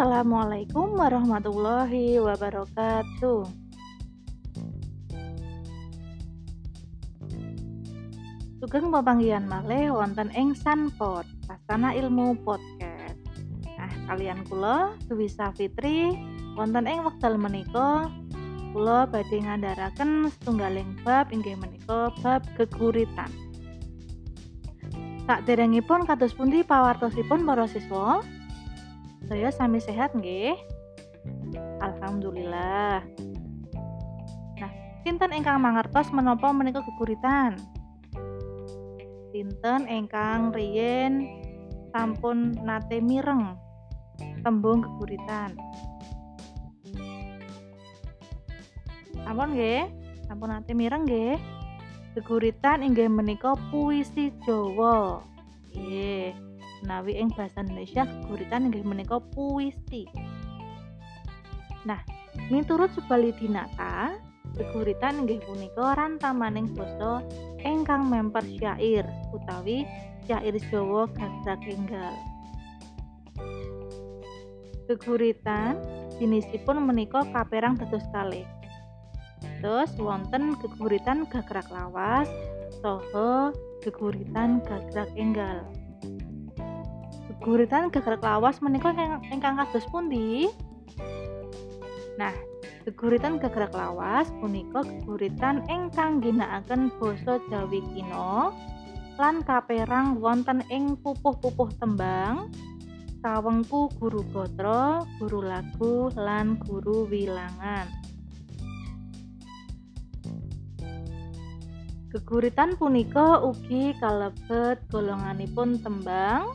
Assalamualaikum warahmatullahi wabarakatuh. Sugeng pepanggihan malih wonten ing Sanpod, Pastana Ilmu Podcast. Nah, kalian kula Dewi Safitri wonten ing wekdal menika kula badhe ngandharaken setunggaling bab inggih menika bab geguritan. Tak derengipun kados pundi pawartosipun para siswa? Saya sami sehat nggih. Alhamdulillah. Nah, sinten ingkang mangertos menapa menika geguritan? Sinten ingkang riyin sampun nate mireng tembung geguritan? Sampun nggih? Sampun nate mireng nggih? Geguritan inggih menika puisi Jawa. Nggih menawi ing basa Indonesia geguritan inggih menika puisi. Nah, miturut Subali Dinata, geguritan inggih punika rantamaning basa ingkang memper syair utawi syair Jawa gagrak enggal. Geguritan jenisipun menika kaperang dados kalih. Terus wonten geguritan gagrak lawas saha geguritan gagrak enggal. Guritan geger lawas menika ingkang kados pundi? Nah, geguritan geger lawas punika geguritan ingkang ginakaken basa Jawi kina lan kaperang wonten ing pupuh-pupuh tembang sawengku guru gotra, guru lagu lan guru wilangan. Geguritan punika ugi kalebet golonganipun tembang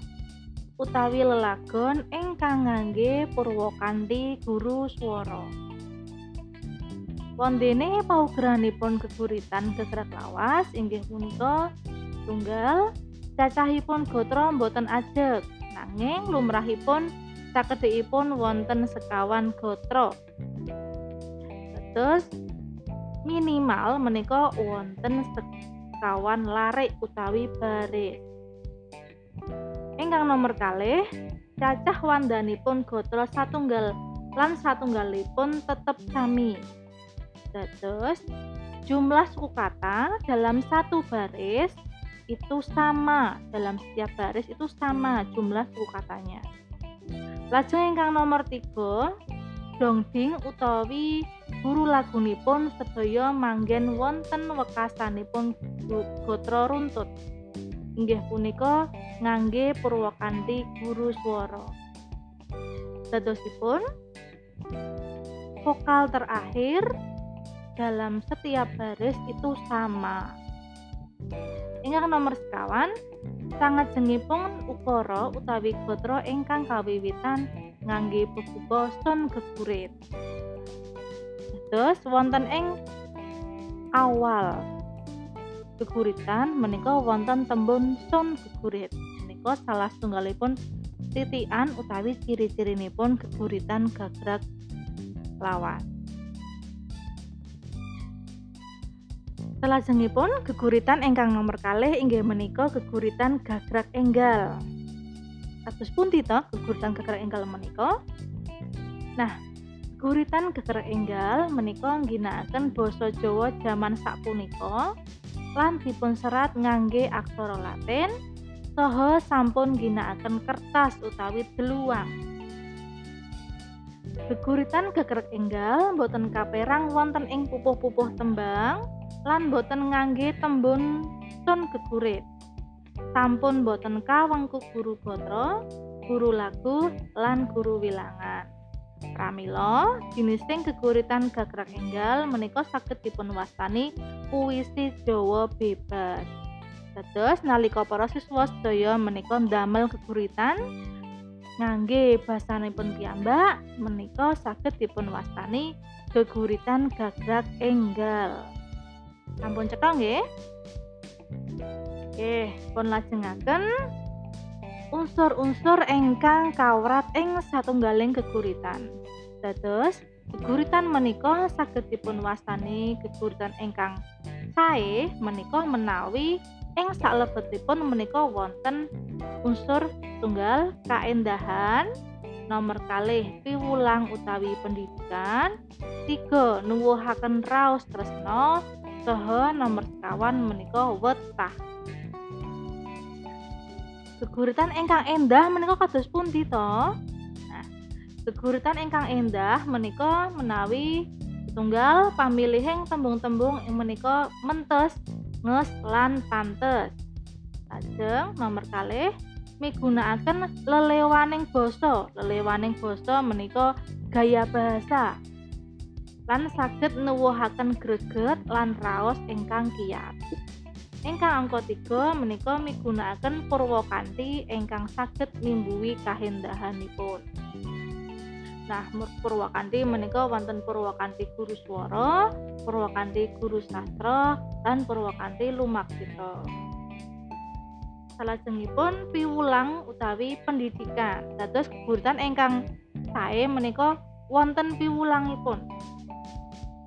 utawi lelagon ingkang ngangge Purwakanthi guru swara. Wondene paugeranipun geguritan gegerak lawas inggih punika tunggal cacahipun gotra boten ajeg nanging lumrahipun sakedhikipun wonten sekawan gotra. Terus minimal menika wonten sekawan larik utawi baris. Ingkang nomor kalih, cacah wandanipun gotra satunggal lan satunggalipun tetep sami. Dados jumlah suku kata dalam satu baris itu sama dalam setiap baris itu sama jumlah suku katanya. Lajeng ingkang nomor tiga, dongding utawi guru lagunipun sedaya manggen wonten wekasanipun gotra runtut inggih punika ngangge Purwakanthi guru swara. Dadosipun vokal terakhir dalam setiap baris itu sama. Ingkang nomor sekawan sangat jengipun ukara utawi gotra ingkang kawiwitan ngangge bebuka son gegurit. Terus wonten ing awal geguritan menika wonten tembung sun gegurit menika salah setunggalipun titian utawi ciri-cirinipun geguritan gagrak lawas Salajengipun geguritan ingkang nomor kalih inggih menika geguritan gagrak enggal. Kados pundi to geguritan gagrak enggal menika? Nah, geguritan gagrak enggal menika ngginakaken basa Jawa jaman sapunika lan dipun serat ngangge aksara Latin saha sampun ginakaken kertas utawi deluang. Geguritan gegerek enggal boten kaperang wonten ing pupuh-pupuh tembang lan boten ngangge tembun sun gegurit. Sampun boten kawengku guru gotra, guru lagu lan guru wilangan. Pramila jinising geguritan gagrag enggal menika saged dipun wastani puisi Jawa bebas. Dados nalika para siswa sedaya menika ndamel geguritan ngangge basanipun piyambak menika saged dipun wastani geguritan gagrag enggal. Sampun cekal nggih? Oke, pun lajengaken unsur-unsur engkang kawrat ing satunggaling geguritan. Dados geguritan menika saged dipun wastani geguritan ingkang sae menika menawi ing salebetipun menika wonten unsur tunggal kaendahan, nomor kalih piwulang utawi pendidikan tiga nuwuhaken raos tresno saha nomor sekawan menika wetah geguritan ingkang endah menika kados pundi to? Nah geguritan endah menika menawi tunggal pamilihing tembung-tembung ing menika mentes nges lan pantes. Lajeng nomor kalih migunakaken lelewaning basa. Lelewaning basa menika gaya bahasa lan saged nuwuhaken greget lan raos ingkang kiyat ingkang angka 3 menika migunakaken purwakanthi ingkang saged nimbuhi kahendahanipun. Nah, Purwakanti menika wonten Purwakanti guru swara, Purwakanti guru sastra, dan Purwakanti lumaksita salajengipun piwulang utawi pendidikan dados geguritan ingkang sae menika wonten piwulangipun.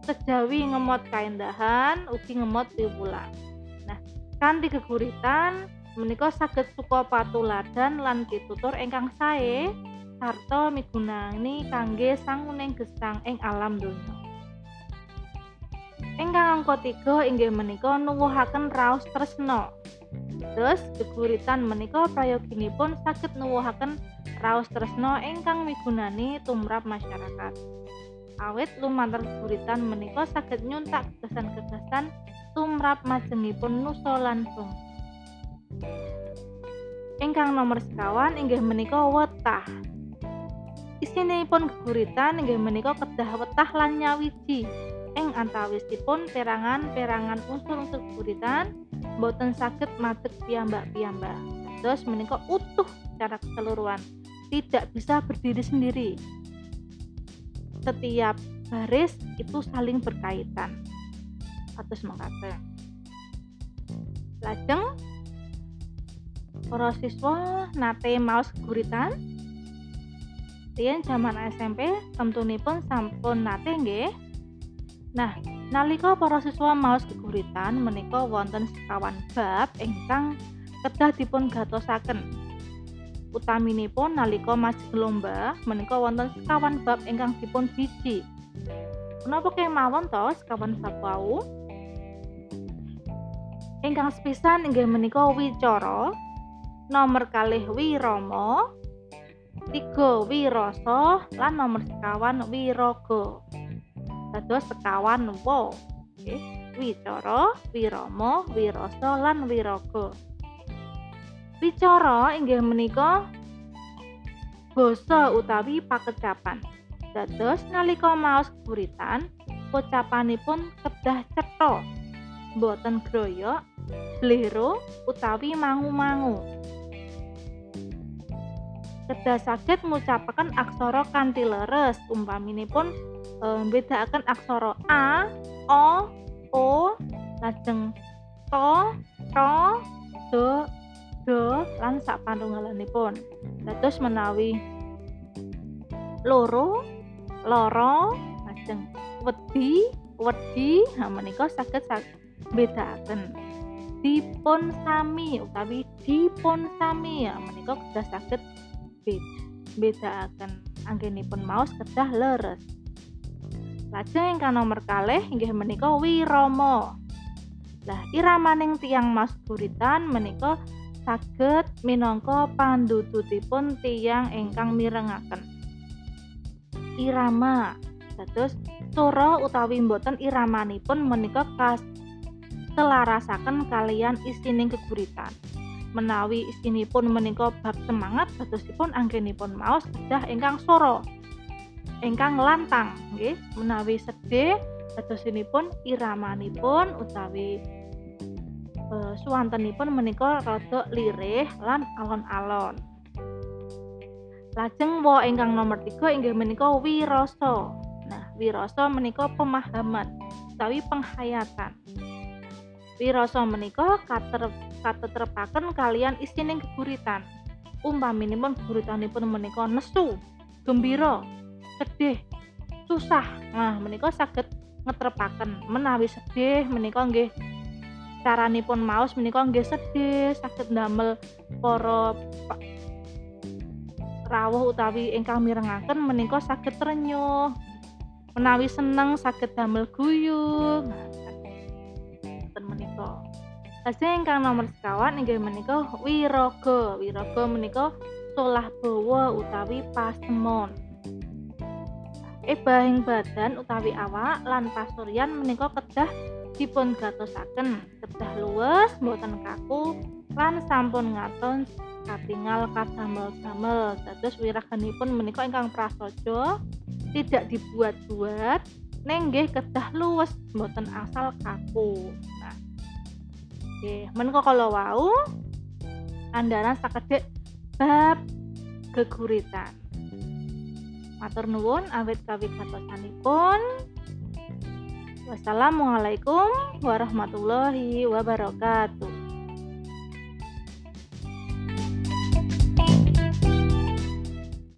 Sejawi ngemot kaendahan ugi ngemot piwulang kanthi geguritan menika saged suka patuladan lan pitutur ingkang sae sarta migunani kangge sanguning gesang ing alam donya ingkang angka 3 inggih menika nuwuhaken raos tresna Terus geguritan menika prayoginipun saged nuwuhaken raos tresna ingkang migunani tumrap masyarakat. Awit lumantar geguritan menika saged nyuntak gagasan-gagasan tumrap majengipun nusa lan bangsa. Ingkang nomor sekawan inggih menika wetah. Isinipun geguritan inggih menika kedah wetah lan nyawiji ing antawisipun perangan-perangan unsur-unsur geguritan boten saged madeg piyambak-piyambak. Terus menika utuh secara keseluruhan, tidak bisa berdiri sendiri. Setiap baris itu saling berkaitan. Atus mengkata. Lajeng para siswa nate maos guritan Riyen zaman SMP tentunipun sampun nate nggih. Nah, Nalika para siswa maos geguritan menika wonten sekawan bab ingkang kedah dipun gatosaken. Utaminipun nalika masih lomba menika wonten sekawan bab ingkang dipun biji. Menapa kemawon to sekawan bab wau? Ingkang sepisan inggih menika wicara, nomor kalih wirama, tiga wirasa lan nomor sekawan wiraga. Dados sekawan wo nggih wicara wirama wirasa lan wiraga. Wicara inggih menika basa utawi pakecapan. Dados nalika maos buritan pocapanipun kedah cetha boten groyok blero utawi mangu-mangu. Kedah saged ngucapaken aksara kanthi leres umpaminipun um, akan aksara a o o lajeng to to do do lan sak pun dados menawi loro loro lajeng wedi wedi nah menika saged bedakaken dipun sami utawi dipun sami ya menika kedah saged bedakaken anggenipun maos kedah leres. Lajeng ingkang nomor kalih inggih menika wirama. Lah iramaning tiang Mas Buritan menika saged minangka pandudutipun tiang ingkang mirengaken. Irama. Dados sura utawi mboten iramanipun menika kas selarasaken kalian isining keguritan. Menawi isinipun menika bab semangat dadosipun anggenipun maos kedah ingkang soro ingkang lantang nggih. Menawi sedih dadosinipun iramanipun utawi e, suwantenipun menika rada lirih lan alon-alon. Lajeng wa ingkang nomor tiga inggih menika wirasa. Nah wirasa menika pemahaman utawi penghayatan wirasa menika katetrepaken kalian isining keguritan umpaminipun geguritanipun menika nesu gembira sedih susah. Nah menika saged ngetrepaken. Menawi sedih menika nggih caranipun maos menika nggih sedih saged damel para rawuh utawi ingkang mirengaken menika saged trenyuh menawi seneng saged damel guyu Lajeng ingkang nomor sekawan inggih menika wiraga wiraga menika solah bawa utawi pasemon ebahing badan utawi awak lan pasuryan menika kedah dipun gatosaken. Kedah luwes mboten kaku lan sampun ngaton katingal kadamel-damel. Dados wiraganipun menika ingkang prasaja tidak dibuat-buat nenggih kedah luwes mboten asal kaku nah Oke, menika kalau wau andaran sakedhik bab geguritan Matur nuwun awit kawigatosanipun. Wassalamualaikum warahmatullahi wabarakatuh.